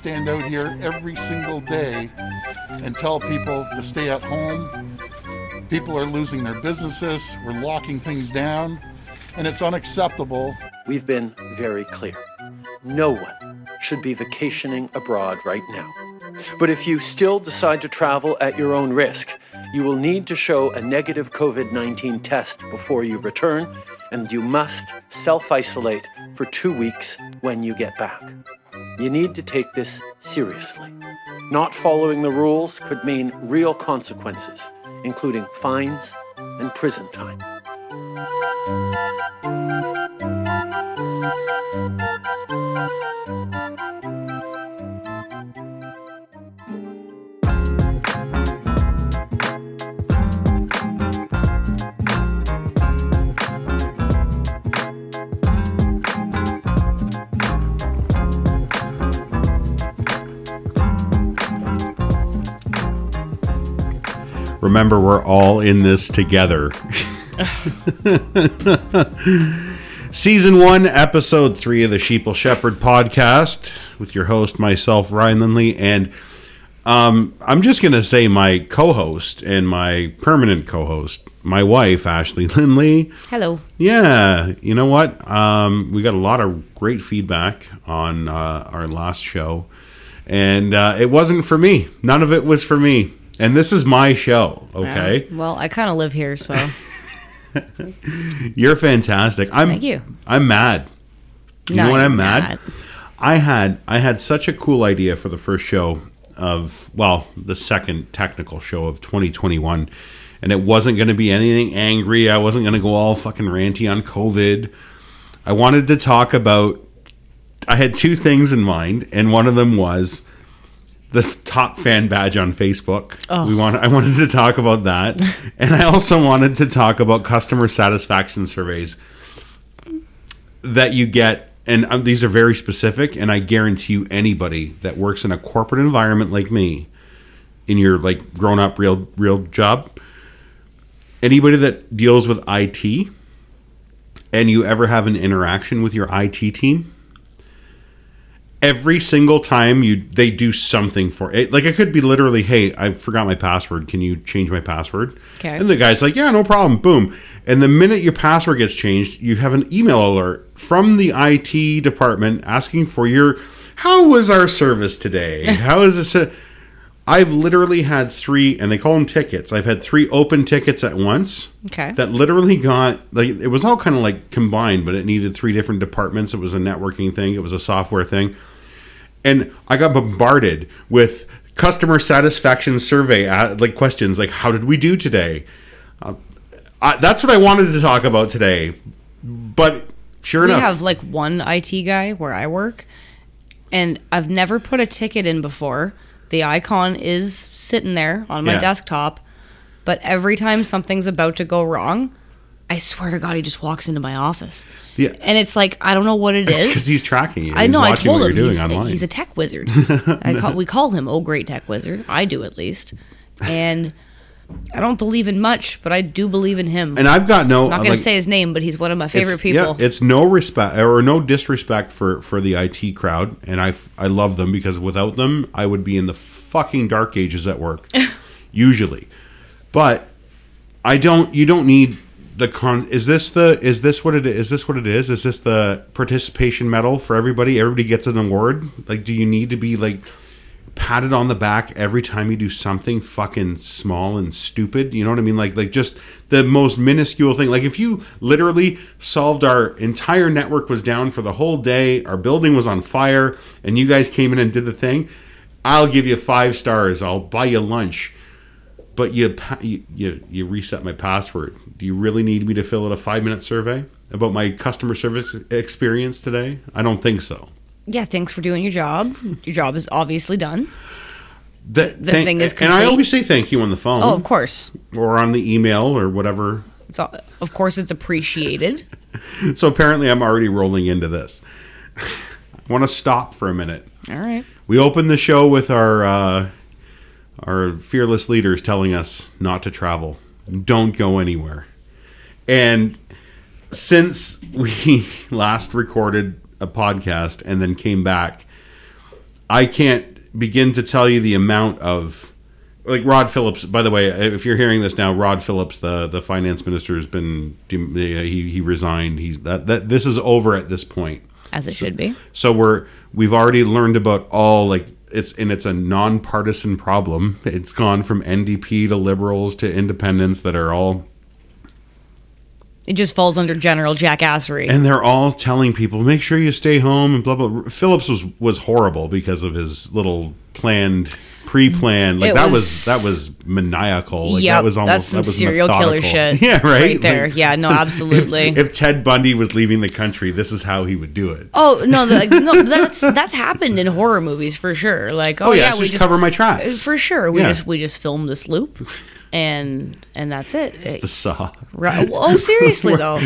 stand out here every single day and tell people to stay at home. People are losing their businesses, we're locking things down, and it's unacceptable. We've been very clear. No one should be vacationing abroad right now. But if you still decide to travel at your own risk, you will need to show a negative COVID 19 test before you return, and you must self isolate for two weeks when you get back. You need to take this seriously. Not following the rules could mean real consequences, including fines and prison time. Remember, we're all in this together. Season one, episode three of the Sheeple Shepherd podcast with your host, myself, Ryan Lindley, and um, I'm just going to say my co host and my permanent co host, my wife, Ashley Lindley. Hello. Yeah, you know what? Um, we got a lot of great feedback on uh, our last show, and uh, it wasn't for me. None of it was for me. And this is my show, okay? Um, well, I kind of live here, so You're fantastic. I'm Thank you. I'm mad. You No, know what I'm mad? not. I had I had such a cool idea for the first show of well, the second technical show of 2021 and it wasn't going to be anything angry. I wasn't going to go all fucking ranty on COVID. I wanted to talk about I had two things in mind and one of them was the top fan badge on Facebook. We want I wanted to talk about that. and I also wanted to talk about customer satisfaction surveys that you get and um, these are very specific and i guarantee you anybody that works in a corporate environment like me in your like grown up real real job anybody that deals with it and you ever have an interaction with your it team every single time you they do something for it. Like it could be literally hey i forgot my password. Can you change my password? Okay. and the guy's like yeah no problem. Boom. And the minute your password gets changed you have an email alert from the it department asking for your how was our service today? How is this a, i've literally had three and they call them tickets. I've had three open tickets at once Okay. that literally got like it was all kind of like combined but it needed three different departments. It was a networking thing. It was a software thing and I got bombarded with customer satisfaction survey uh, like questions like how did we do today? Uh, I, that's what I wanted to talk about today, but sure we enough, we have like one IT guy where I work, and I've never put a ticket in before. The icon is sitting there on my Yeah. desktop, but every time something's about to go wrong, I swear to God, he just walks into my office. Yeah. And it's like I don't know what it because is. he's tracking you. I know. I told what him you're doing he's, online. he's a tech wizard. I call, we call him oh great tech wizard. I do at least, and I don't believe in much, but I do believe in him. and I've got no I'm not gonna say his name, but he's one of my favorite it's, people. Yeah, it's no respect or no disrespect for for the IT crowd, and I I love them because without them, I would be in the fucking dark ages at work, usually. But I don't. You don't need the con. Is this the? Is this what it is? Is this what it is? Is this the participation medal for everybody? Everybody gets an award. Like, do you need to be like? patted on the back every time you do something fucking small and stupid. You know what I mean? Like like just the most minuscule thing. Like if you literally solved our entire network was down for the whole day, our building was on fire, and you guys came in and did the thing, I'll give you five stars. I'll buy you lunch. But you you you, reset my password. Do you really need me to fill out a five minute survey about my customer service experience today? I don't think so. yeah, thanks for doing your job. Your job is obviously done. The, the thing is and I always say thank you on the phone. Oh, of course. or on the email or whatever. It's all, of course it's appreciated. So apparently, I'm already rolling into this. I want to stop for a minute. All right. We opened the show with our uh, our fearless leaders telling us not to travel, don't go anywhere, and since we last recorded a podcast and then came back, I can't begin to tell you the amount of like Rod Phillips. By the way, if you're hearing this now, Rod Phillips, the the finance minister, has been he he resigned. He's that that this is over at this point. As it should be. So we're we've already learned about all like it's and it's a nonpartisan problem. It's gone from NDP to liberals to independents that are all It just falls under general jackassery. and they're all telling people make sure you stay home and blah blah. Phillips was was horrible because of his little planned pre-planned like It that was, was- that was maniacal like Yep, that was almost that's some that was serial killer shit yeah right right there. Like, Yeah, no, absolutely. if, if ted bundy was leaving the country this is how he would do it Oh no, the, no, that's that's happened in horror movies for sure. Like, oh, oh yeah, yeah, we just just cover my tracks for sure. We Yeah. just we just filmed this loop, and and that's it. the saw Right. Oh, seriously though.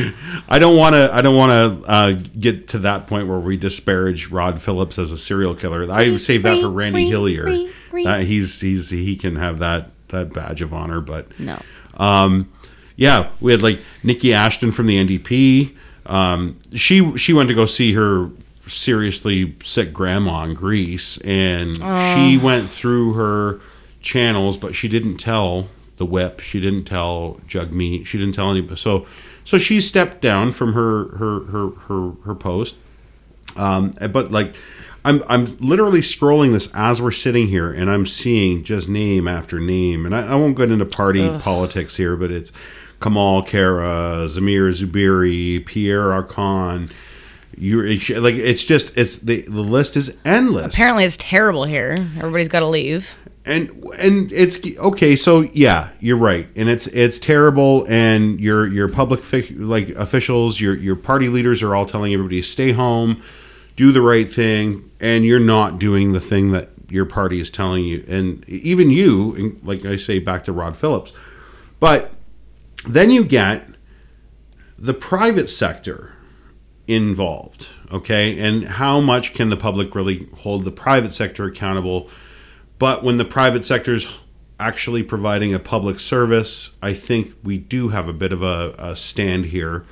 I don't want to. I don't want to uh, get to that point where we disparage Rod Phillips as a serial killer. I saved that for Randy Hillier. Uh, he's he's he can have that that badge of honor. But No. um, yeah, we had like Niki Ashton from the NDP. Um, she she went to go see her seriously sick grandma in Greece, and she went through her channels, but she didn't tell the whip. She didn't tell Jagmeet. She didn't tell anybody. So so she stepped down from her her her her, her post. Um, but like. I'm, I'm literally scrolling this as we're sitting here and I'm seeing just name after name. And I, I won't get into party politics here, but it's Kamal Khera, Sameer Zuberi, Pierre Arcand. You're like it's just it's the the list is endless. Apparently, it's terrible here. Everybody's got to leave. And and it's okay so yeah you're right. And it's it's terrible and your your public fi- like officials your your party leaders are all telling everybody to stay home do the right thing and you're not doing the thing that your party is telling you. And even you like i say back to rod phillips but then you get the private sector involved okay? And how much can the public really hold the private sector accountable but when the private sector is actually providing a public service, I think we do have a bit of a, a stand here.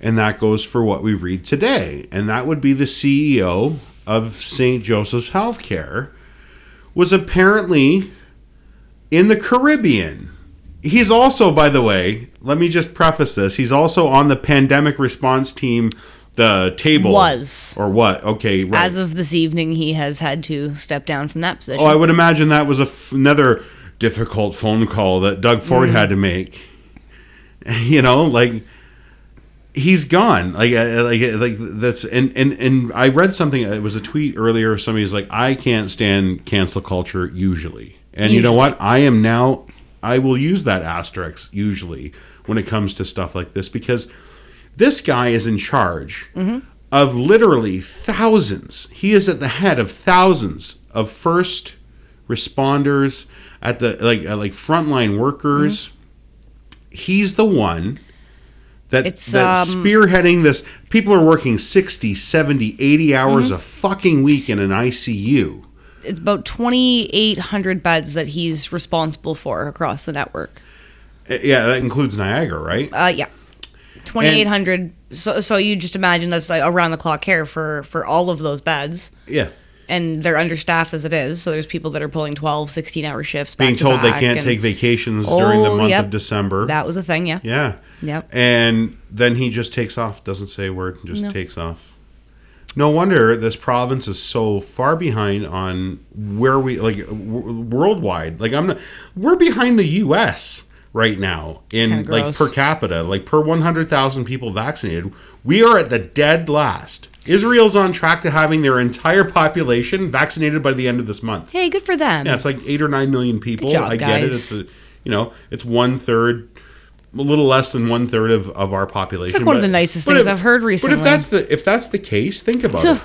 And that goes for what we read today. And that would be the CEO of St. Joseph's Healthcare was apparently in the Caribbean. He's also, by the way, let me just preface this. He's also on the pandemic response team, the table. Was. Or what? Okay, right. As of this evening, he has had to step down from that position. Oh, I would imagine that was a f- another difficult phone call that Doug Ford mm. had to make. You know, like he's gone. Like, uh, uh like, uh, like that's and and and I read something. It was a tweet earlier. Somebody's like, I can't stand cancel culture usually, and you know what? I am now. I will use that asterisk usually when it comes to stuff like this because this guy is in charge of literally thousands. He is at the head of thousands of first responders at the like uh, like frontline workers. He's the one that It's, that's um, spearheading this. People are working 60, 70, 80 hours a fucking week in an ICU. it's about 2,800 beds that he's responsible for across the network. Uh, Yeah, that includes Niagara, right? Uh, yeah. 2,800. So, so you just imagine that's like around the clock care for, for all of those beds. yeah. And they're understaffed as it is. So there's people that are pulling 12, 16 hour shifts. Back Being to told they can't and take vacations during the Oh, month yep. of December. That was a thing, yeah. Yeah. Yep. And then he just takes off, doesn't say a word, just No. takes off. No wonder this province is so far behind on where we like w- worldwide. Like I'm not we're behind the US right now in like per capita, like per 100,000 people vaccinated. We are at the dead last. Israel's on track to having their entire population vaccinated by the end of this month. Hey, good for them. Yeah, it's like eight or nine million people. job, I get it. It's a, you know, it's one third, a little less than one third of, of our population. like one of the nicest things if- I've heard recently. But if that's the if that's the case, think about So-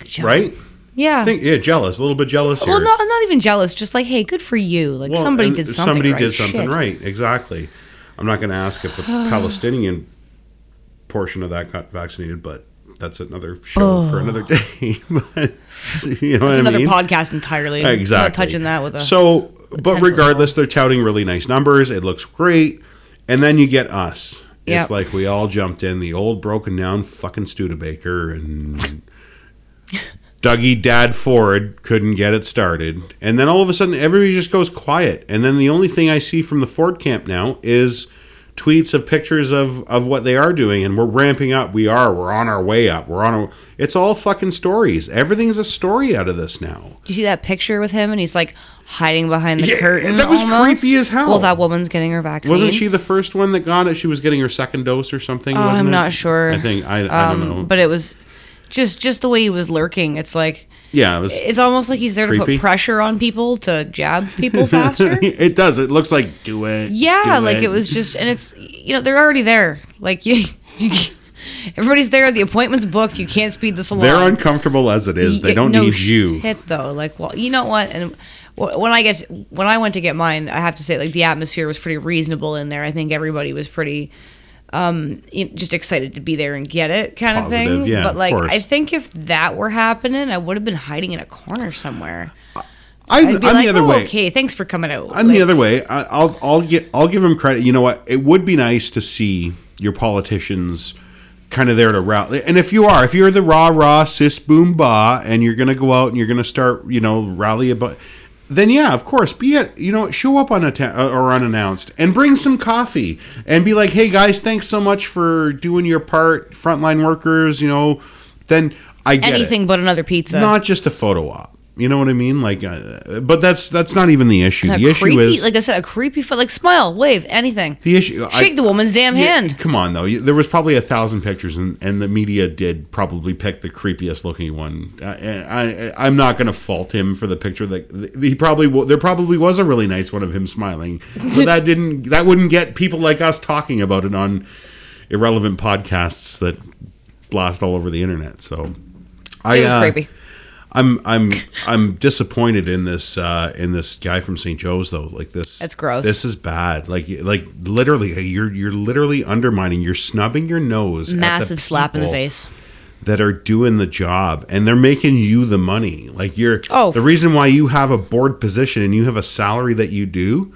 it, right? Yeah. Think, yeah, jealous, a little bit jealous here. well, no, I'm not even jealous. Just like, hey, good for you. Like Well, somebody did something. Right. Somebody right. did something Shit. right. Exactly. I'm not going to ask if the Palestinian portion of that got vaccinated, but that's another show for another day. but you know I another mean? podcast entirely. We're not Exactly. touching that with a. So, but regardless, they're touting really nice numbers. It looks great, and then you get us. Yep. It's like we all jumped in the old broken down fucking Studebaker and Dougie Dad Ford couldn't get it started. And then all of a sudden, everybody just goes quiet. And then the only thing I see from the Ford camp now is tweets of pictures of, of what they are doing. And we're ramping up. We are. We're on our way up. We're on our. It's all fucking stories. Everything's a story out of this now. You see that picture with him and he's like hiding behind the Yeah, curtain? that was almost? creepy as hell. Well, that woman's getting her vaccine. Wasn't she the first one that got it? She was getting her second dose or something. Oh, I'm it? not sure. I think I, I don't know. Um, But it was just just the way he was lurking. It's like yeah, it was. it's almost like he's there to put pressure on people to jab people faster. it does. It looks like do it. yeah, do like it was just, and it's you know they're already there. Like you, you everybody's there. The appointment's booked. You can't speed this along. They're uncomfortable as it is. They don't no need you. Hit though, like well, you know what? And when I get when I went to get mine, I have to say like the atmosphere was pretty reasonable in there. I think everybody was pretty um just excited to be there and get it kind of thing. yeah, but like. I think if that were happening, I would have been hiding in a corner somewhere. I'm, I'd be I'm like, the other oh, way. okay, thanks for coming out. I'm Like, the other way. I, I'll I'll get I'll give him credit. You know what? It would be nice to see your politicians kind of there to rally. And if you are, if you're the rah rah sis boom ba, and you're gonna go out and you're gonna start, you know, rally about. Then yeah, of course, be it. You know, show up on unatta- uh, or unannounced and bring some coffee and be like, "Hey guys, thanks so much for doing your part, frontline workers." You know, then I get it anything but another pizza. not just a photo op. You know what I mean? Like, uh, but that's that's not even the issue. The issue creepy, is like I said, a creepy foot. Like smile, wave, anything. the issue. I- Shake the woman's damn Yeah, hand. Come on, though. There was probably a thousand pictures, and, and the media did probably pick the creepiest looking one. I, I I'm not going to fault him for the picture that he probably there probably was a really nice one of him smiling, but that didn't that wouldn't get people like us talking about it on irrelevant podcasts that blast all over the internet. So. I, It was uh, creepy. I'm I'm I'm disappointed in this uh, in this guy from St. Joe's though. Like this, That's gross. This is bad. Like like literally, you're you're literally undermining. You're snubbing your nose. Massive slap in the face. That are doing the job, and they're making you the money. Like you're. Oh. The reason why you have a board position and you have a salary that you do.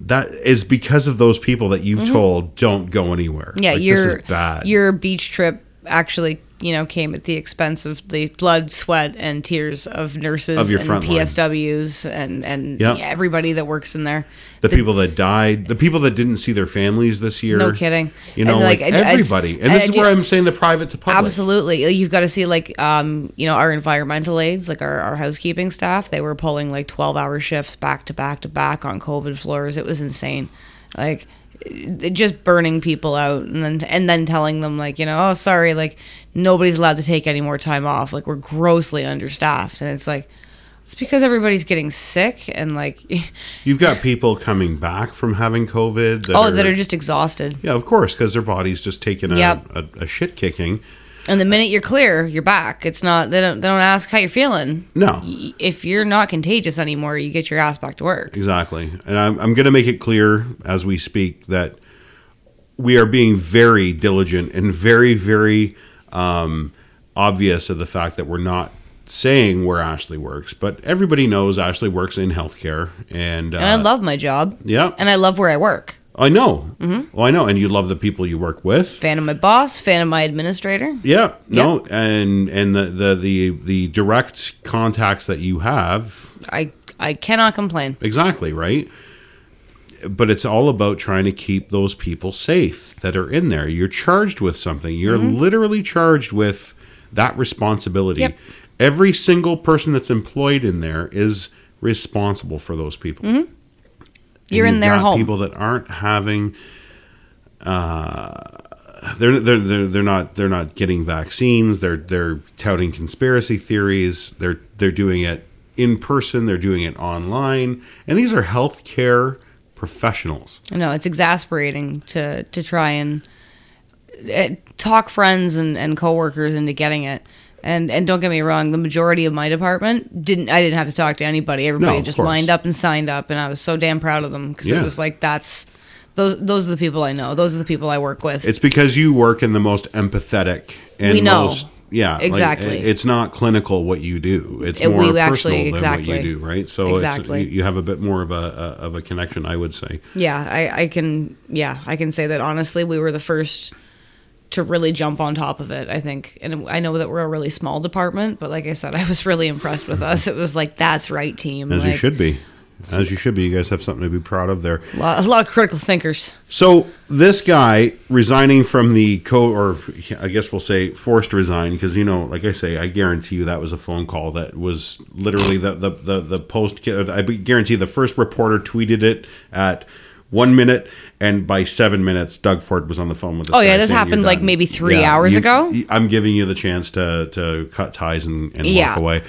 That is because of those people that you've told don't go anywhere. Mm-hmm. Yeah, Like, your this is bad. your beach trip actually, you know, came at the expense of the blood, sweat, and tears of nurses Of your and front line. PSWs and and Yep. everybody that works in there. the, people that died, the people that didn't see their families this year. No kidding. You know, And, like, like, I- I- everybody. And this is where I'm saying the private to public. Absolutely, you've got to see like um, you know our environmental aides, like our, our housekeeping staff. They were pulling like twelve hour shifts back to back to back on COVID floors. It was insane, like just burning people out, and then and then telling them like you know oh sorry like nobody's allowed to take any more time off. Like we're grossly understaffed, and it's like it's because everybody's getting sick and like You've got people coming back from having COVID. That oh that are just exhausted. Yeah, of course, because their body's just taking a, Yep. a, a shit kicking. And the minute you're clear, you're back. It's not they don't they don't ask how you're feeling. No. Y- If you're not contagious anymore, you get your ass back to work. Exactly. And I'm, I'm going to make it clear as we speak that we are being very diligent and very, very um, obvious of the fact that we're not saying where Ashley works, but everybody knows Ashley works in healthcare. And, uh, And I love my job. yeah. And I love where I work. I know. Mm-hmm. Well, I know. And you love the people you work with. Fan of my boss, fan of my administrator. Yeah, no, and and the, the the the direct contacts that you have, I I cannot complain. exactly right. But it's all about trying to keep those people safe that are in there. You're charged with something. You're literally charged with that responsibility. Yep. Every single person that's employed in there is responsible for those people. And You're in their home. People that aren't having, uh, they're, they're they're they're not they're not getting vaccines. They're they're touting conspiracy theories. They're they're doing it in person. They're doing it online. And these are healthcare professionals. I know it's exasperating to to try and uh, talk friends and and coworkers into getting it. And and don't get me wrong, the majority of my department didn't. I didn't have to talk to anybody. Everybody No, just course. lined up and signed up, and I was so damn proud of them because Yeah. it was like that's those those are the people I know. Those are the people I work with. It's because you work in the most empathetic and We know. most yeah like, Exactly. it's not clinical what you do. It's It- more personal actually- than exactly. what you do, right? So Exactly. you have a bit more of a, a of a connection, I would say. Yeah, I, I can. Yeah, I can say that honestly. We were the first to really jump on top of it. I think, and I know that we're a really small department, but like I said, I was really impressed with us. It was like that's right, team. As you should be. As you should be. You guys have something to be proud of there. A lot, a lot of critical thinkers. So this guy resigning from the co, or I guess we'll say forced to resign because you know, like I say, I guarantee you that was a phone call that was literally the the the, the post. I guarantee the first reporter tweeted it at one minute, and by seven minutes, Doug Ford was on the phone with. This Oh, yeah, this saying, happened, like, maybe three hours you- ago. I'm giving you the chance to to cut ties and, and Yeah. walk away.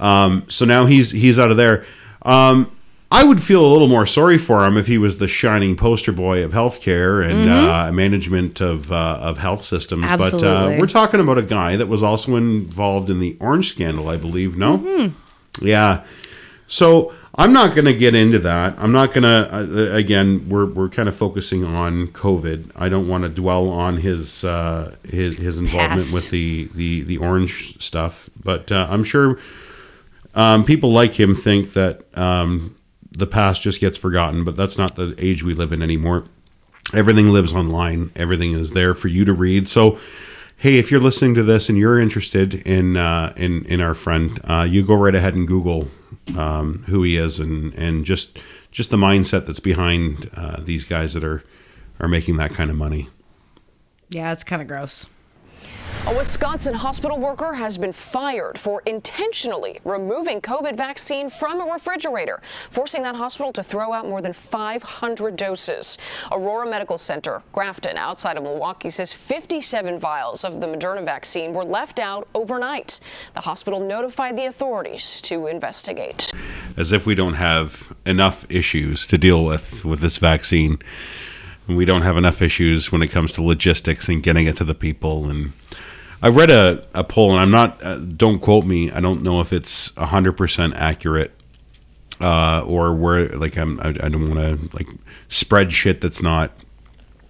Um, so now he's he's out of there. Um, I would feel a little more sorry for him if he was the shining poster boy of healthcare and uh, management of uh, of health systems. But uh, we're talking about a guy that was also involved in the Ornge scandal, I believe. No, yeah. So I'm not going to get into that. I'm not going to. Uh, again, we're we're kind of focusing on COVID. I don't want to dwell on his uh, his his involvement Past. with the the the Ornge stuff. But uh, I'm sure um, people like him think that um, the past just gets forgotten, but that's not the age we live in anymore. Everything lives online. Everything is there for you to read. So, hey, if you're listening to this and you're interested in uh, in in our friend, uh, you go right ahead and Google um, who he is and and just just the mindset that's behind uh, these guys that are are making that kind of money. Yeah, it's kind of gross. A Wisconsin hospital worker has been fired for intentionally removing COVID vaccine from a refrigerator, forcing that hospital to throw out more than 500 doses. Aurora Medical Center, Grafton, outside of Milwaukee, says 57 vials of the Moderna vaccine were left out overnight. The hospital notified the authorities to investigate. as if we don't have enough issues to deal with with this vaccine. We don't have enough issues when it comes to logistics and getting it to the people. And I read a, a poll, and I'm not, uh, don't quote me, I don't know if it's 100% accurate uh, or where, like, I'm, I, I don't want to, like, spread shit that's not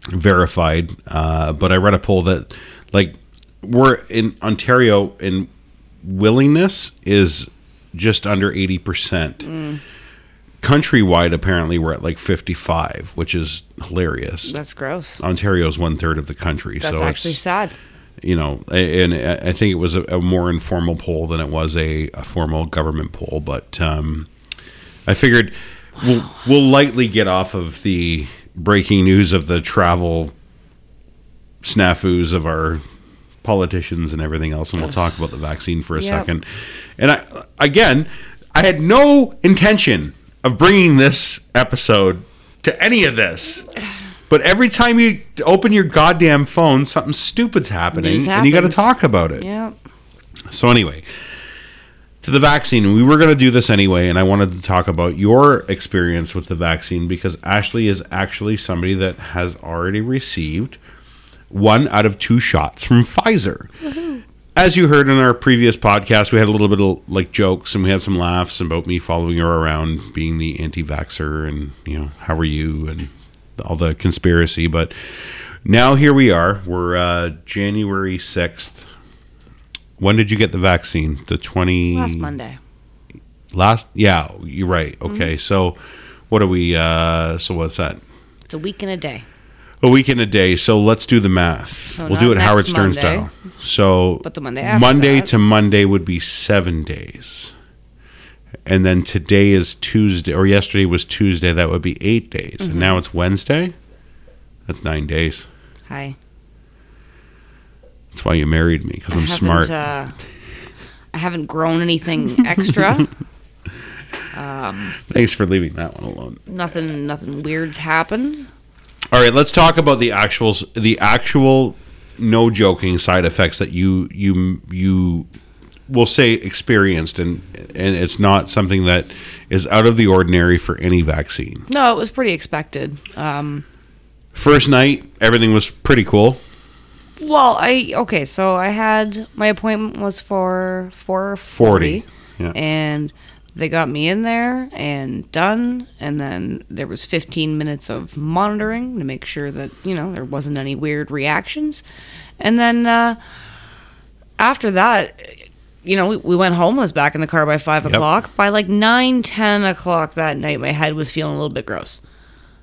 verified. Uh, but I read a poll that, like, we're in Ontario in willingness is just under 80%. Countrywide, apparently, we're at like 55, which is hilarious. That's gross. Ontario's one third of the country. That's so actually sad. you know, and I think it was a, a more informal poll than it was a, a formal government poll. But um, I figured we'll, we'll lightly get off of the breaking news of the travel snafus of our politicians and everything else, and we'll talk about the vaccine for a Yep. second. And I, again, I had no intention of bringing this episode to any of this. But every time you open your goddamn phone, something stupid's happening, and you got to talk about it. Yeah. So anyway, to the vaccine, we were going to do this anyway, and I wanted to talk about your experience with the vaccine because Ashley is actually somebody that has already received one out of two shots from Pfizer. As you heard in our previous podcast, we had a little bit of like jokes and we had some laughs about me following her around being the anti-vaxxer and you know how are you and all the conspiracy. But now here we are. We're uh, January sixth. When did you get the vaccine? The twenty Last Monday. Last, yeah, you're right. Okay, so what are we? Uh, so what's that? It's a week and a day. A week and a day. So let's do the math. So we'll do it Howard Stern Monday, style. So, but the Monday after Monday that. to Monday would be seven days, and then today is Tuesday, or yesterday was Tuesday. That would be eight days, and Mm-hmm. now it's Wednesday. That's nine days. Hi. That's why you married me because I'm smart. Uh, I haven't grown anything extra. Thanks for leaving that one alone. nothing. Nothing weird's happened. All right, let's talk about the actual the actual no joking side effects that you you you will say experienced and and it's not something that is out of the ordinary for any vaccine. No, it was pretty expected. Um, First night, everything was pretty cool. well, I okay. So I had my appointment was for 440 40, forty, yeah. and they got me in there and done. And then there was fifteen minutes of monitoring to make sure that you know there wasn't any weird reactions. And then uh, after that, you know, we, we went home. I was back in the car by five Yep. o'clock. By like nine, ten o'clock that night, my head was feeling a little bit gross.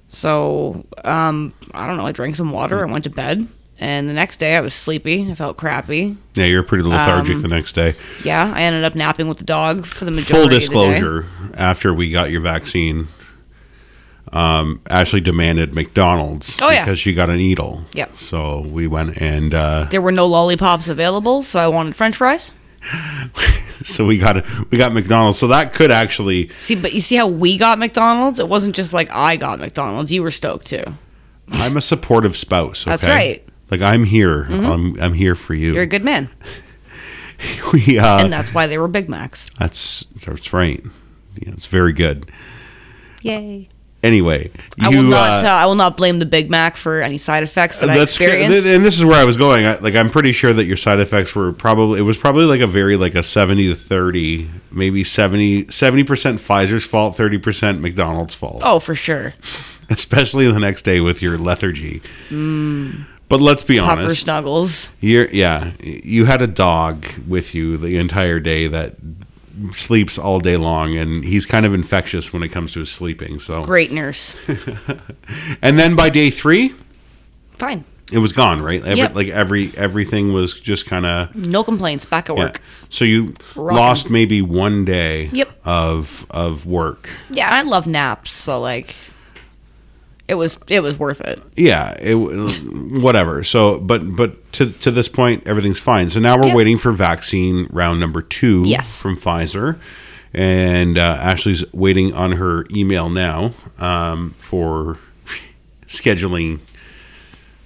So um, I don't know. I drank some water. I went to bed, and the next day I was sleepy. I felt crappy. Yeah, you're pretty lethargic Um, the next day. Yeah, I ended up napping with the dog for the majority Full of the day. disclosure: after we got your vaccine, um, Ashley demanded McDonald's Oh, yeah. because she got a needle. Yep. So we went and uh, There were no lollipops available, so I wanted French fries. so we got it we got McDonald's. So that could actually See, but you see how we got McDonald's? It wasn't just like I got McDonald's. You were stoked too. I'm a supportive spouse. Okay? That's right. Mm-hmm. Like I'm here. I'm I'm here for you. You're a good man, we uh, and that's why they were Big Macs. that's that's right. Yeah, it's very good. Yay! Anyway, I you, will not. uh, Uh, I will not blame the Big Mac for any side effects that I experienced. and this is where I was going. I, like I'm pretty sure that your side effects were probably it was probably like a very like a 70 to 30, maybe 70 percent Pfizer's fault, 30% McDonald's fault. oh, for sure. Especially the next day with your lethargy. But let's be Pupper honest. snuggles. You're yeah, you had a dog with you the entire day that sleeps all day long and he's kind of infectious when it comes to his sleeping. So Great nurse. and then by day 3, Fine. it was gone, right? Every, Yep. Like every everything was just kind of No complaints. Back at work. So you lost maybe one day Yep. of of work. Yeah, I love naps, so like, it was it was worth it. Yeah, it whatever. So, but but to to this point, everything's fine. So now we're Yep. waiting for vaccine round number two. Yes. from Pfizer, and uh, Ashley's waiting on her email now um, for scheduling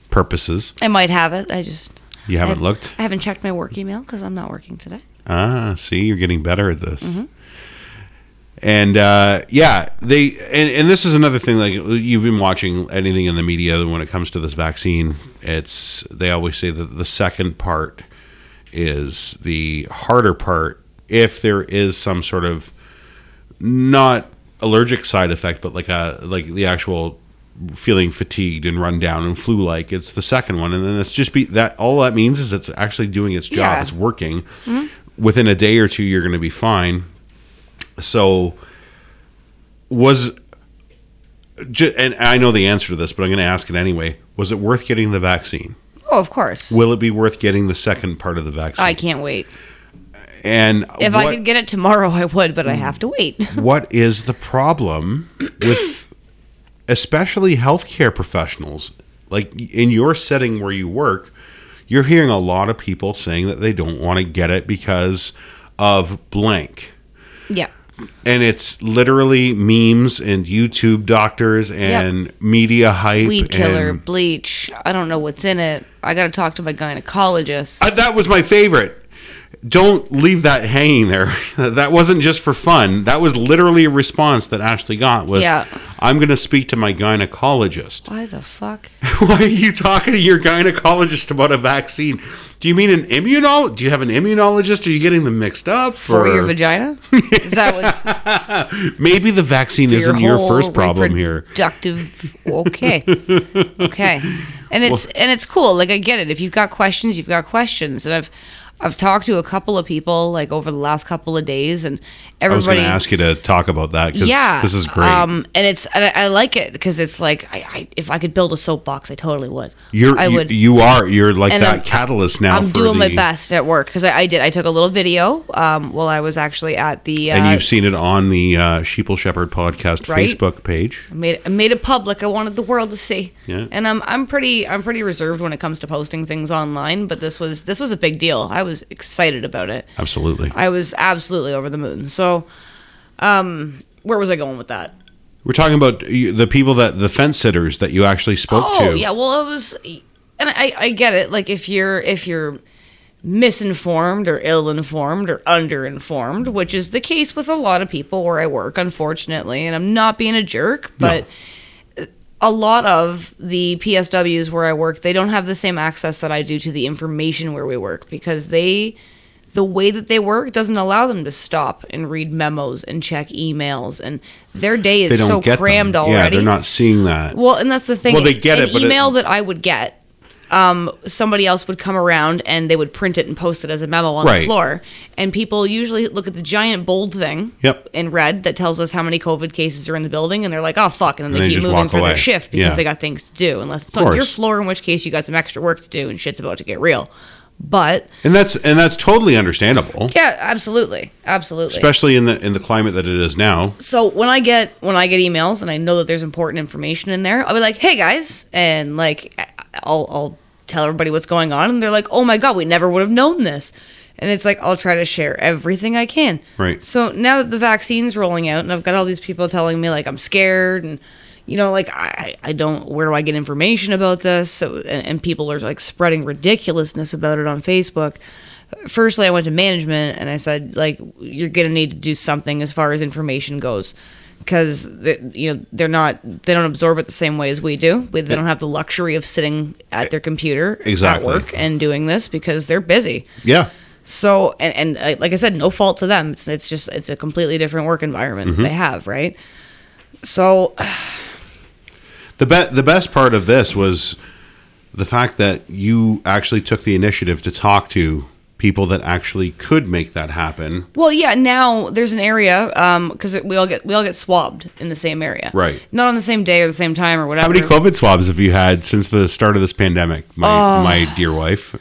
purposes. I might have it. I just You haven't haven't- looked. I haven't checked my work email because I'm not working today. Ah, see, you're getting better at this. Mm-hmm. And uh, yeah, they and, and this is another thing. Like you've been watching anything in the media when it comes to this vaccine, it's they always say that the second part is the harder part if there is some sort of not allergic side effect, but like a like the actual feeling fatigued and run down and flu like. It's the second one, and then it's just be that all that means is it's actually doing its job. Yeah. It's working. Within a day or two, you're going to be fine. So was and I know the answer to this, but I'm going to ask it anyway. Was it worth getting the vaccine? Oh, of course. Will it be worth getting the second part of the vaccine? I can't wait. and If what, I could get it tomorrow, I would, but I have to wait. what is the problem with especially healthcare professionals like in your setting where you work you're hearing a lot of people saying that they don't want to get it because of blank yeah. And it's literally memes and YouTube doctors and media hype. Weed killer, bleach. I don't know what's in it. I got to talk to my gynecologist. Uh, that was my favorite. Don't leave that hanging there. that wasn't just for fun. That was literally a response that Ashley got. Was Yeah. I'm going to speak to my gynecologist. Why the fuck? Why are you talking to your gynecologist about a vaccine? Do you mean an immunol? Do you have an immunologist? Are you getting them mixed up? For your vagina? Is that what Maybe the vaccine for isn't your, whole first problem here. okay okay and it's and it's cool like i get it if you've got questions you've got questions and i've i've talked to a couple of people like over the last couple of days and everybody. I was going to ask you to talk about that because yeah this is great. um and it's and I, I like it because it's like I, I if i could build a soapbox i totally would You're i you, would you are you're like that I'm- catalyst now. i'm doing my best at work because I, I did i took a little video um while i was actually at the uh, and you've seen it on the uh, Sheeple Shepherd podcast Right. Facebook page. I made I made it public. I wanted the world to see. Yeah. And I'm I'm pretty I'm pretty reserved when it comes to posting things online, but this was this was a big deal. I was excited about it. Absolutely. I was absolutely over the moon. So, um, where was I going with that? We're talking about the people that the fence sitters that you actually spoke Oh to. yeah, well it was, and I I get it. Like if you're if you're misinformed or ill-informed or under-informed, which is the case with a lot of people where I work, unfortunately, and I'm not being a jerk, but. A lot of the PSWs where I work, they don't have the same access that I do to the information where we work because they the way that they work doesn't allow them to stop and read memos and check emails and their day is so crammed them. already. Yeah, they're not seeing that. Well, and that's the thing. Well, they get An it, but it- email that I would get um, somebody else would come around and they would print it and post it as a memo on Right. the floor. And people usually look at the giant bold thing Yep. in red that tells us how many COVID cases are in the building, and they're like, "Oh fuck!" And then And they they keep moving for away. their shift because Yeah. they got things to do. Unless it's on your floor, in which case you got some extra work to do and shit's about to get real. But And that's and that's totally understandable, yeah, absolutely, absolutely. especially in the in the climate that it is now. so when I get when I get emails and I know that there's important information in there, I'll be like, "Hey guys," and like I'll I'll tell everybody what's going on, and they're like, "Oh my god, we never would have known this." And it's like I'll try to share everything I can. Right. So now that the vaccine's rolling out, and I've got all these people telling me like I'm scared, and you know, like I I don't where do I get information about this? So and, and people are like spreading ridiculousness about it on Facebook firstly i went to management and i said like you're gonna need to do something as far as information goes because you know they're not they don't absorb it the same way as we do We- they don't have the luxury of sitting at their computer Exactly. at work and doing this because they're busy Yeah. so and, and uh, like i said no fault to them it's, it's just it's a completely different work environment Mm-hmm. they have right so The be- the best part of this was the fact that you actually took the initiative to talk to people that actually could make that happen. Well, yeah. Now there's an area um, because we all get we all get swabbed in the same area, Right. Not on the same day or the same time or whatever. How many COVID swabs have you had since the start of this pandemic, my Oh. my dear wife?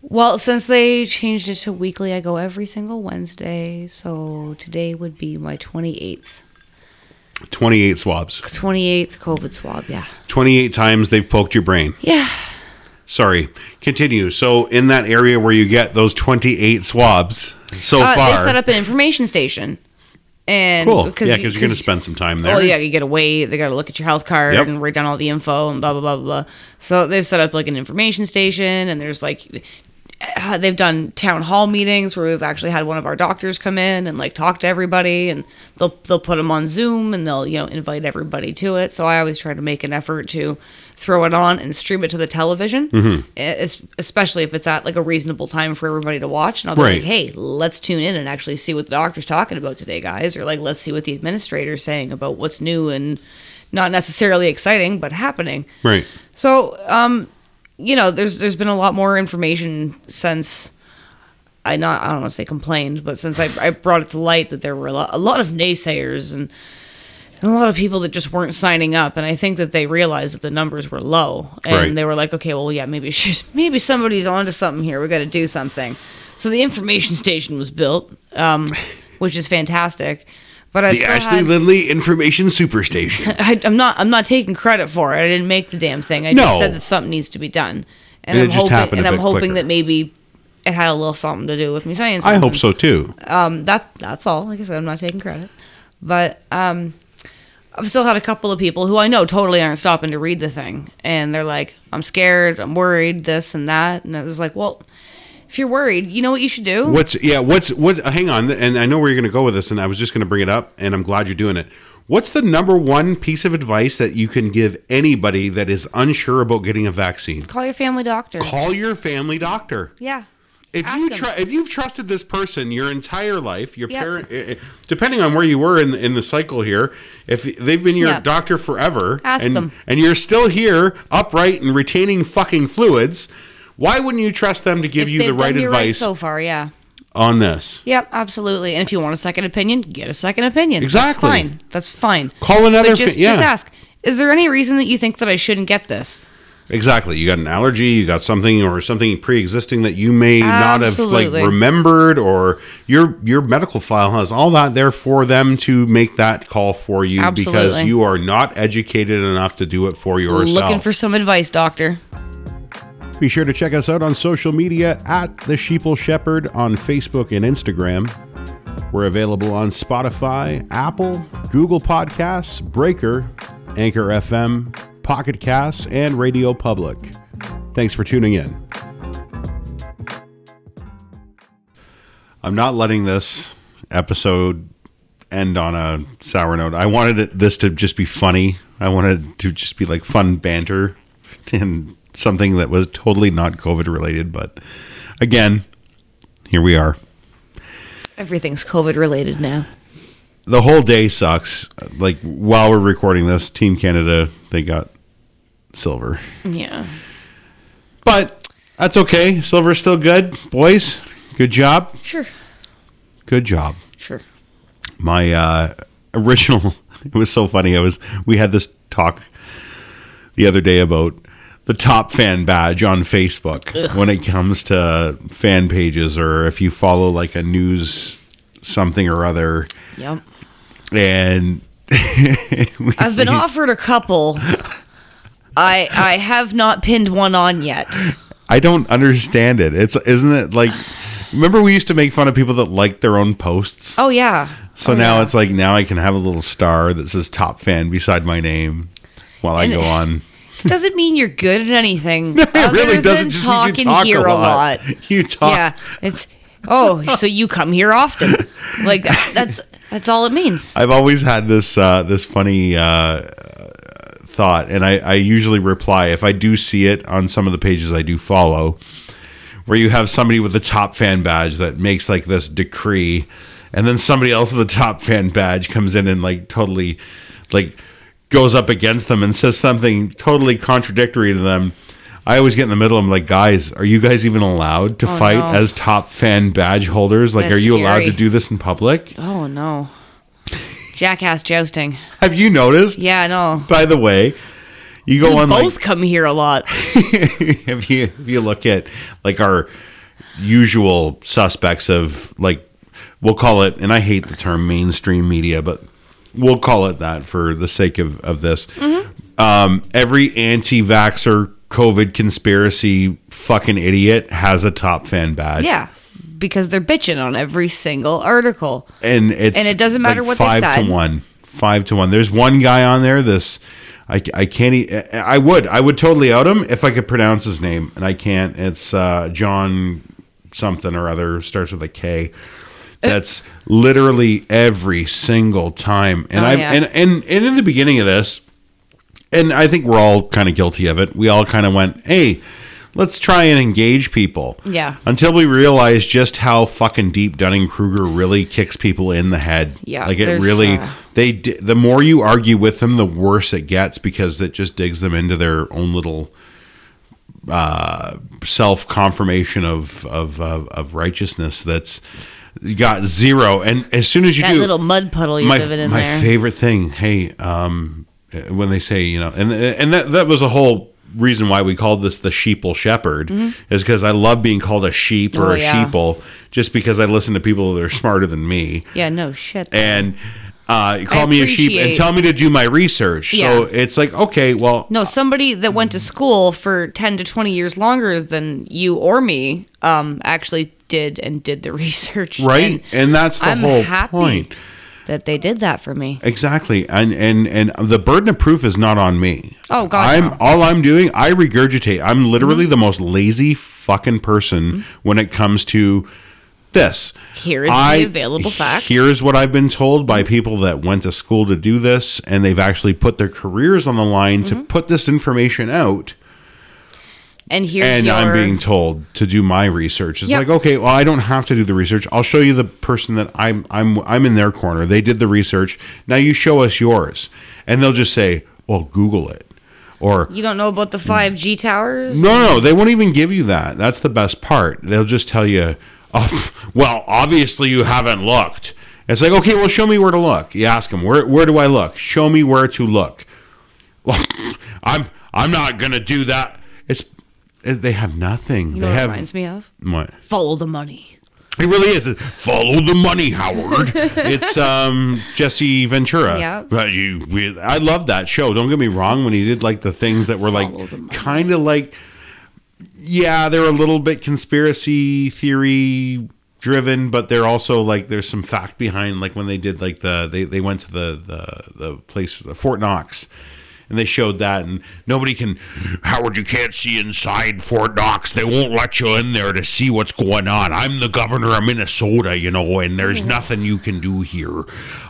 Well, since they changed it to weekly, I go every single Wednesday. So today would be my 28th. Twenty eight swabs. 28th COVID swab, yeah. Twenty eight times they've poked your brain. Yeah. Sorry. Continue. So in that area where you get those twenty eight swabs so Uh, far. they set up an information station. And cool. yeah, you- because you're going to spend some time there. Oh yeah, you to wait. They got to look at your health card Yep. and write down all the info and blah blah blah blah. blah. So they've set up like an information station, and there's like they've done town hall meetings where we've actually had one of our doctors come in and like talk to everybody, and they'll they'll put them on Zoom and they'll you know invite everybody to it. So I always try to make an effort to throw it on and stream it to the television, Mm-hmm. especially if it's at like a reasonable time for everybody to watch. And I'll be Right. like, hey, let's tune in and actually see what the doctor's talking about today, guys, or like let's see what the administrator's saying about what's new and not necessarily exciting but happening. Right. So, um, you know, there's there's been a lot more information since I not I don't want to say complained, but since I, I brought it to light that there were a lot, a lot of naysayers and, and a lot of people that just weren't signing up, and I think that they realized that the numbers were low, and Right. they were like, okay, well, yeah, maybe she's, maybe somebody's onto something here. We got to do something. So the information station was built, um, which is fantastic. But I The Ashley had, Lindley Information Superstation. I, I'm not. I'm not taking credit for it. I didn't make the damn thing. I No. just said that something needs to be done, and, And it I'm just hoping. happened a And I'm hoping quicker. that maybe it had a little something to do with me saying I hope so too. Um, that that's all. Like I said, I'm not taking credit, but um, I've still had a couple of people who I know totally aren't stopping to read the thing, and they're like, "I'm scared. I'm worried. This and that." And I was like, "Well, if you're worried, you know what you should do." What's yeah? What's what's? uh, Hang on, and I know where you're going to go with this, and I was just going to bring it up, and I'm glad you're doing it. What's the number one piece of advice that you can give anybody that is unsure about getting a vaccine? Call your family doctor. Call your family doctor. yeah. If Ask you them. try, if you've trusted this person your entire life, your Yep. parent, eh, eh, depending on where you were in in the cycle here, if they've been your Yep. doctor forever, Ask and them. and you're still here, upright and retaining fucking fluids, why wouldn't you trust them to give if you the right you right advice so far, yeah. on this? Yep, absolutely. And if you want a second opinion, get a second opinion. Exactly. That's fine. That's fine. Call another But just, fa- yeah. just ask. Is there any reason that you think that I shouldn't get this? Exactly. You got an allergy, you got something or something pre-existing that you may not have like remembered or your your medical file has all that there for them to make that call for you because you are not educated enough to do it for yourself. Looking for some advice, doctor. Be sure to check us out on social media at The Sheeple Shepherd on Facebook and Instagram. We're available on Spotify, Apple, Google Podcasts, Breaker, Anchor FM, Pocket Casts, and Radio Public. Thanks for tuning in. I'm not letting this episode end on a sour note. I wanted this to just be funny. I wanted to just be like fun banter and something that was totally not COVID related. But again, here we are. Everything's COVID related now. The whole day sucks. Like while we're recording this, Team Canada they got silver. Yeah. But that's okay. Silver's still good, boys. Good job. Sure. Good job. Sure. my uh, original it was so funny i was we had this talk the other day about the top fan badge on facebook when it comes to fan pages or if you follow like a news something or other Yep. and I've been offered a couple. I I have not pinned one on yet. i don't understand it it's isn't it like remember we used to make fun of people that liked their own posts Oh yeah. so Oh, now yeah. it's like now i can have a little star that says top fan beside my name while i go on doesn't mean you're good at anything. It really other doesn't than just mean you talking talk here a lot. You talk. Yeah, it's oh, so you come here often? Like that's that's all it means. I've always had this uh, this funny uh, thought, and I, I usually reply if I do see it on some of the pages I do follow, where you have somebody with a top fan badge that makes like this decree, and then somebody else with a top fan badge comes in and like totally like goes up against them and says something totally contradictory to them. I always get in the middle. I'm like, guys, are you guys even allowed to oh, fight no. as top fan badge holders? Like, That's are you allowed to do this in public? Oh no, jackass jousting. Have you noticed? Yeah, no. By the way, you go We on both like come here a lot. if you if you look at like our usual suspects of like we'll call it and I hate the term mainstream media, but we'll call it that for the sake of, of this. Um, every anti vaxxer COVID conspiracy fucking idiot has a top fan badge. Yeah, because they're bitching on every single article. and it's And it doesn't matter what they five said. to one five to one there's one guy on there this I, I can't e- i would i would totally out him if i could pronounce his name and i can't it's uh john something or other starts with a k that's literally every single time and Oh, i yeah. and, and and in the beginning of this and I think we're all kind of guilty of it. We all kind of went, "Hey, let's try and engage people." Yeah. Until we realized just how fucking deep Dunning Kruger really kicks people in the head. Yeah, like it really. uh, they the more you argue with them, the worse it gets because it just digs them into their own little uh, self confirmation of, of of of righteousness. That's got zero. And as soon as you That do, little mud puddle you're my, living in my there. favorite thing hey um when they say you know and and that, that was a whole reason why we called this the sheeple shepherd is because i love being called a sheep or Mm-hmm. Oh, a yeah. sheeple just because i listen to people that are smarter than me yeah, no shit. and uh, you call me a sheep and tell me to do my research so it's like okay well No, somebody that went to school for 10 to 20 years longer than you or me um, actually did and did the research. right And and that's the I'm whole point that they did that for me. Exactly, and and and the burden of proof is not on me. Oh, God, I'm no. Mm-hmm. all I'm doing. I regurgitate. I'm literally the most lazy fucking person when it comes to this. Here is the available fact. Here's what I've been told by people that went to school to do this, and they've actually put their careers on the line Mm-hmm. to put this information out. And here's and your. I'm being told to do my research. It's Yep. like, okay, well, I don't have to do the research. I'll show you the person that I'm I'm I'm in their corner. They did the research. Now you show us yours. And they'll just say, "Well, Google it." Or you don't know about the 5G towers? no, no, they won't even give you that. That's the best part. They'll just tell you, "Oh, well, obviously you haven't looked." It's like, "Okay, well, show me where to look." You ask them, "Where where do I look?" Show me where to look. Well, I'm I'm not going to do that. It's they have nothing. You they know what it have reminds me of? what? Follow the money. It really is. Follow the money, Howard. it's um, Jesse Ventura. Yeah. But you, we, I love that show. Don't get me wrong. When he did like the things that were Follow like kind of like, yeah, they're a little bit conspiracy theory driven, but they're also like there's some fact behind. Like when they did like the they they went to the the the place Fort Knox. And they showed that, and nobody can. Howard, you can't see inside Fort Knox. They won't let you in there to see what's going on. I'm the governor of Minnesota, you know, and there's nothing you can do here.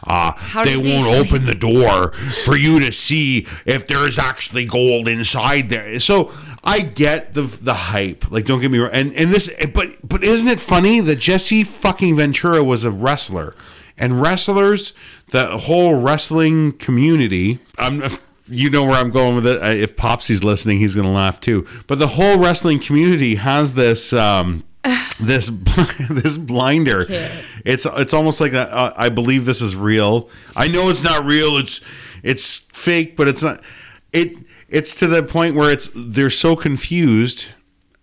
Uh, they won't open the door for you to see if there's actually gold inside there. So I get the the hype. Like, don't get me wrong. And and this, but but isn't it funny that Jesse fucking Ventura was a wrestler, and wrestlers, the whole wrestling community. I'm you know where I'm going with it. If Popsy's listening, he's going to laugh too. But the whole wrestling community has this um, this this blinder. It's it's almost like a, uh, I believe this is real. I know it's not real. It's it's fake, but it's not. It it's to the point where it's they're so confused,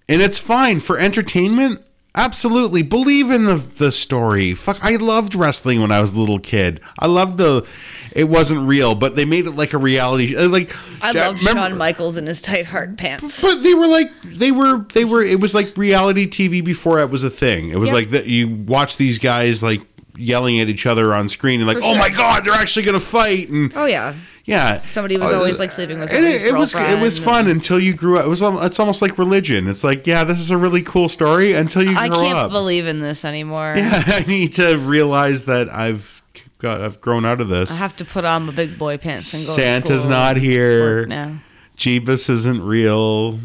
and it's fine for entertainment. Absolutely, believe in the the story. Fuck, I loved wrestling when I was a little kid. I loved the. It wasn't real, but they made it like a reality. uh, Like I love Shawn Michaels in his tight hard pants. but they were like they were they were it was like reality TV before it was a thing. It was Yep. like that you watch these guys like yelling at each other on screen and like, For oh my god, they're actually gonna fight and Oh yeah. Yeah. Somebody was Uh, always, like, sleeping with and somebody's it, it was it was fun until you grew up. It was it's almost like religion. It's like yeah, this is a really cool story until you grow up. I can't up. believe in this anymore. Yeah, I need to realize that I've got I've grown out of this. I have to put on my big boy pants and go. to Santa's not here. now. Jeebus isn't real.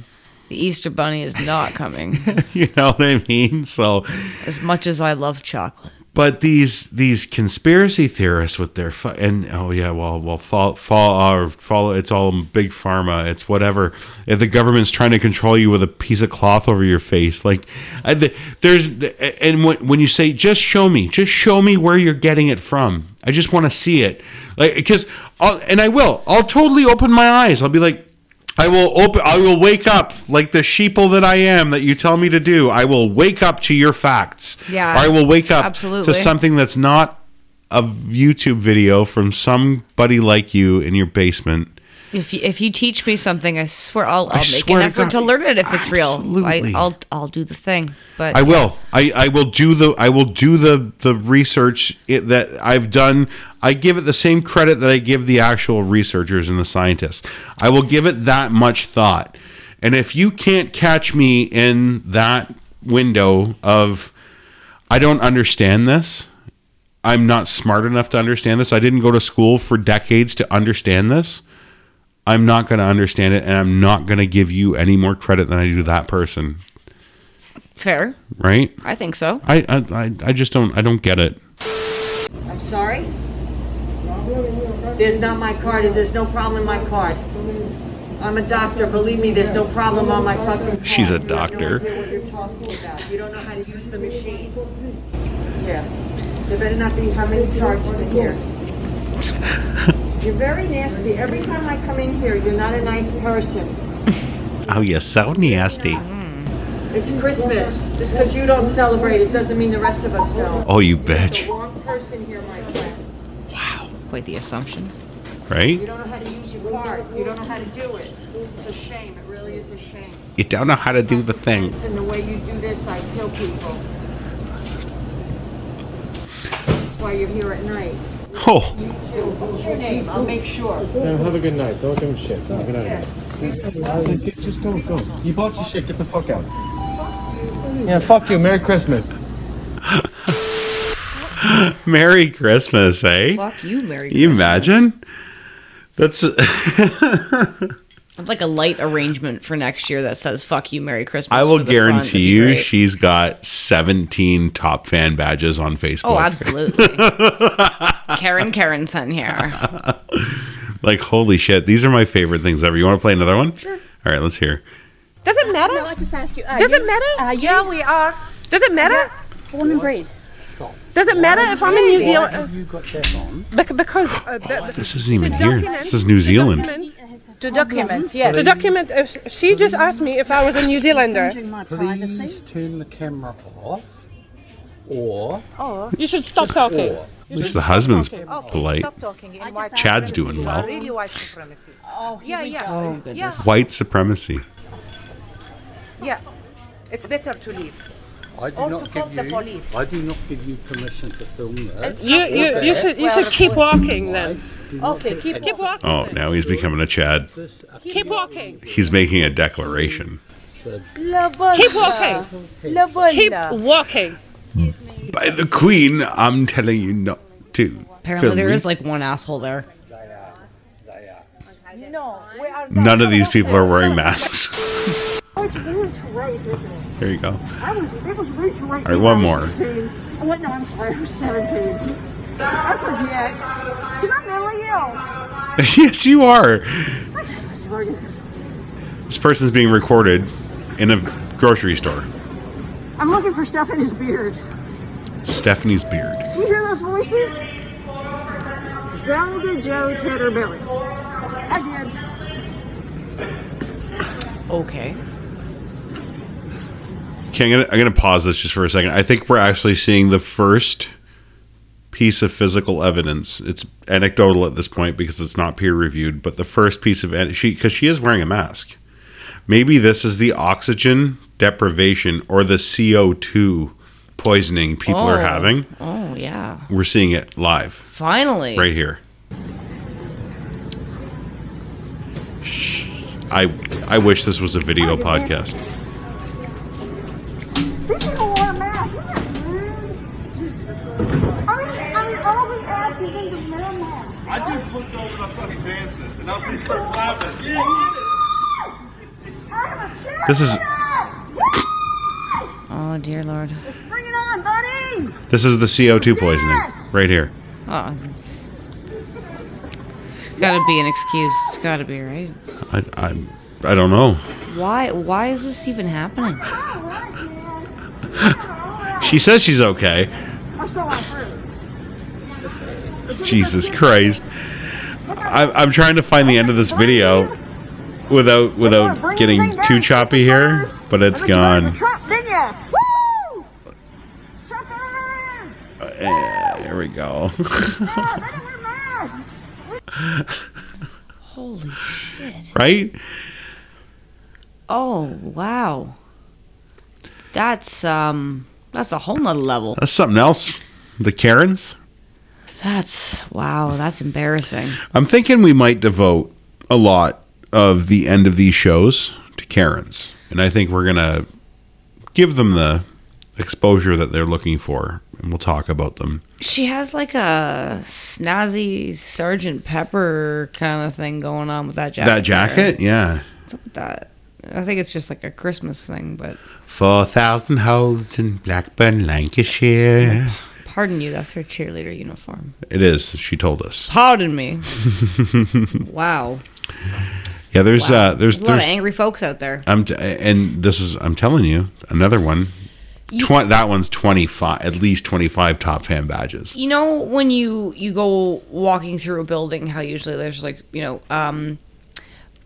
The Easter Bunny is not coming. You know what I mean? So as much as I love chocolate. But these these conspiracy theorists with their fu- and oh yeah, well well fall fall uh, or follow it's all big pharma. It's whatever. If the government's trying to control you with a piece of cloth over your face, like I, th- there's and when when you say just show me, just show me where you're getting it from. I just want to see it, like because and I will. I'll totally open my eyes. I'll be like. I will open. I will wake up like the sheeple that I am. That you tell me to do. I will wake up to your facts. Yeah, Or I will wake up absolutely. to something that's not a YouTube video from somebody like you in your basement. If you, if you teach me something, I swear I'll, I'll make swear an effort God. to learn it if it's real. Absolutely. I, I'll I'll do the thing. But I will. I, I will do the I will do the the research it, that I've done. I give it the same credit that I give the actual researchers and the scientists. I will give it that much thought. And if you can't catch me in that window of I don't understand this. I'm not smart enough to understand this. I didn't go to school for decades to understand this. I'm not going to understand it and I'm not going to give you any more credit than I do that person, fair. right? I think so. I, I, I- just don't I don't get it. I'm sorry? There's not my card, and there's no problem in my card. I'm a doctor, believe me, there's no problem on my fucking card. She's a You have no doctor. idea what you're talking about. You don't know how to use the machine. Yeah. There better not be how many charges in here. You're very nasty. Every time I come in here, you're not a nice person. Oh, you're so nasty. It's Christmas. Just because you don't celebrate, it doesn't mean the rest of us don't. Oh, you The bitch. wrong person here. Quite the assumption. Right? You Right? don't know how to use your card. You don't know how to do it. It's a shame. It really is a shame. You don't know how to do the thing. And the way you do this, I kill people. That's why you're here at night. Oh, You too. What's your name? I'll make sure. No, have a good night. Don't give a shit. Have a good night. Just, just go, go. You bought your shit. Get the fuck out. Yeah, fuck you. Merry Christmas. Merry Christmas, eh? Fuck you, Merry You Christmas. imagine? That's It's like a light arrangement for next year that says "Fuck you, Merry Christmas." I will for the front. That'd guarantee you she's got 17 top fan badges on Facebook. Oh, absolutely. Karen Karenson here. Like holy shit, these are my favorite things ever. You want to play another one? Sure. All right, let's hear. Does it matter? No, I just asked you. Are Does you, it matter? Are yeah, we are. Does it matter? born and bred? Does it matter if I'm in New Zealand? You got that on? Because uh, the, This isn't even to here. document- This is New Zealand. document- To document, yeah. To document. If she just asked me if I was a New Zealander. Injuring my privacy. Please turn the camera off. Or You should stop talking. At least the husband's polite. Stop talking. In white Chad's supremacy. doing You well. Really white supremacy. Oh, yeah, yeah. Oh goodness. White supremacy. Yeah, yeah. It's better to leave. I do Or not to call give the you. police. I do not give you permission to film this. You, you, you should, you should keep walking then. Okay, keep Keep walking. Oh, now he's becoming a Chad. Keep walking. He's making a declaration. Keep walking. Keep walking. By the Queen, I'm telling you not to. Apparently, film there me. is like one asshole there. No, we are None of these people are wearing masks. It's rude to rape, isn't it? There you go. I was, it was rude to rape All right, one I more. was 16. Oh, wait, no, I'm sorry, I was 17. I forget. Because I'm mentally ill. yes, you are. This person's being recorded in a grocery store. I'm looking for Stephanie's beard. Stephanie's beard. Do you hear those voices? Zelda, Joe, Ted, or Billy? I did. Okay. Okay, I'm gonna, I'm gonna pause this just for a second. I think we're actually seeing the first piece of physical evidence. It's anecdotal at this point because it's not peer reviewed, but the first piece of en- she because she is wearing a mask. Maybe this is the oxygen deprivation or the CO2 poisoning people are Oh. having. Oh yeah. We're seeing it live Finally. right here. Shh. I I wish this was a video podcast. This is- Oh dear lord. Let's bring it on, buddy. This is the CO2 poisoning right here. Oh. It's gotta be an excuse. It's gotta be right. I, I, I don't know. Why? Why is this even happening? Oh, she says she's okay. Or so I've heard. Jesus Christ. I, I'm trying to find the end of this video without without getting too choppy here, but it's I bet you voted gone. for Trump, didn't ya? Woo! Eh, There we go. Holy shit. right? Oh wow. That's um. That's a whole nother level. That's something else. The Karens. That's wow. That's embarrassing. I'm thinking we might devote a lot of the end of these shows to Karens, and I think we're gonna give them the exposure that they're looking for, and we'll talk about them. She has like a snazzy Sergeant Pepper kind of thing going on with that jacket. that jacket, yeah. What's up with that? I think it's just like a Christmas thing, but Four thousand holes in Blackburn, Lancashire. pardon you, that's her cheerleader uniform. It is. She told us. Pardon me. wow. Yeah, there's Wow. uh, there's a lot of angry folks out there. I'm t- and this is I'm telling you another one. Twen- that one's twenty five, at least twenty five top fan badges. You know when you you go walking through a building, how usually there's like you know um,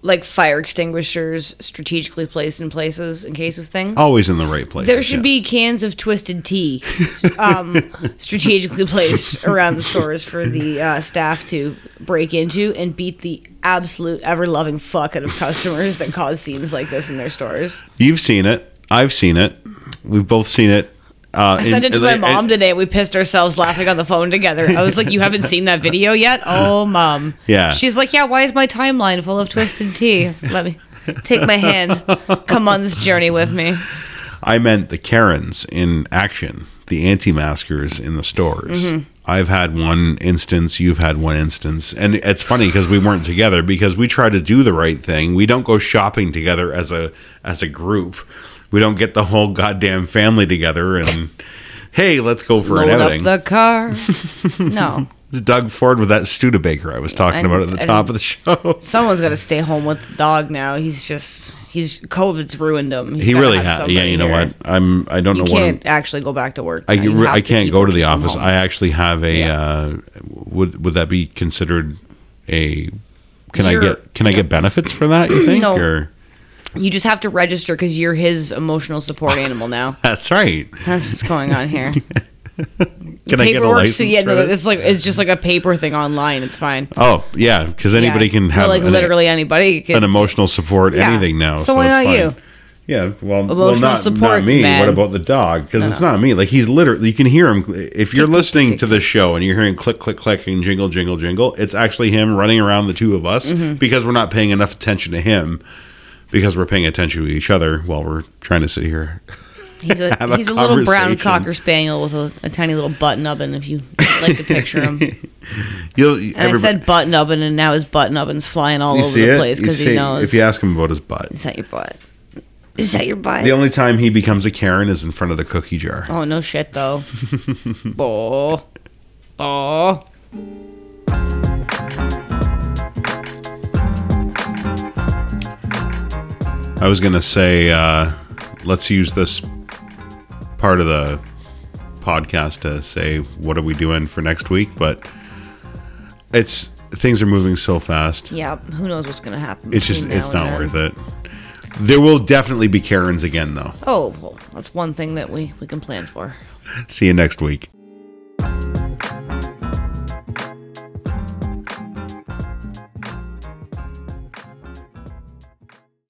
like fire extinguishers strategically placed in places in case of things. Always in the right place. There should be cans of twisted tea um, strategically placed around the stores for the uh, staff to break into and beat the absolute ever loving fuck out of customers that cause scenes like this in their stores. You've seen it. I've seen it. We've both seen it. Uh, I sent and- it to my and- mom today. We pissed ourselves laughing on the phone together. I was like, "You haven't seen that video yet? Oh, mom." Yeah. She's like, "Yeah. Why is my timeline full of twisted tea? Let me take my hand. Come on this journey with me." I meant the Karens in action, the anti-maskers in the stores. Mhm. I've had one instance, you've had one instance, and it's funny because we weren't together because we try to do the right thing. We don't go shopping together as a as a group. We don't get the whole goddamn family together and hey, let's go for Load an up outing. the car. no. It's Doug Ford with that Studebaker I was talking about at the top of the show. Someone's got to stay home with the dog now. He's just he's COVID's ruined him. He's he really has. Yeah, you know here. what? I'm. I don't You know what. I'm- can't actually go back to work. I. Re- I can't go to the office. home. I actually have a. Uh, would would that be considered a? Can I You're- get can I get benefits for that? You think No. or You just have to register because you're his emotional support animal now. that's right. That's what's going on here. Can I get a license? so yeah, no, it's like it's just like a paper thing online. It's fine. Oh yeah, because anybody Yeah. can No, have like an, literally anybody. Can, an emotional support Yeah. anything now. So why it's not fine. you? Yeah, well, well Emotional not, support not me. man. What about the dog? Because it's not me. Like he's literally, you can hear him. If you're listening to the show and you're hearing click, click, click, and jingle, jingle, jingle, it's actually him running around the two of us Mhm. because we're not paying enough attention to him because we're paying attention to each other while we're trying to sit here. He's a he's a little brown cocker spaniel with a, a tiny little button oven. If you like to picture him. I said button oven, and now his button oven's flying all over the it? place because he knows. If you ask him about his butt, Is that your butt? Is that your butt? the only time he becomes a Karen is in front of the cookie jar. Oh no shit though. oh. Oh. I was gonna say, uh, let's use this part of the podcast to say what are we doing for next week, but it's things are moving so fast. Yeah, who knows what's gonna happen? It's just it's not worth it. There will definitely be Karens again, though. Oh, well, that's one thing that we we can plan for. See you next week.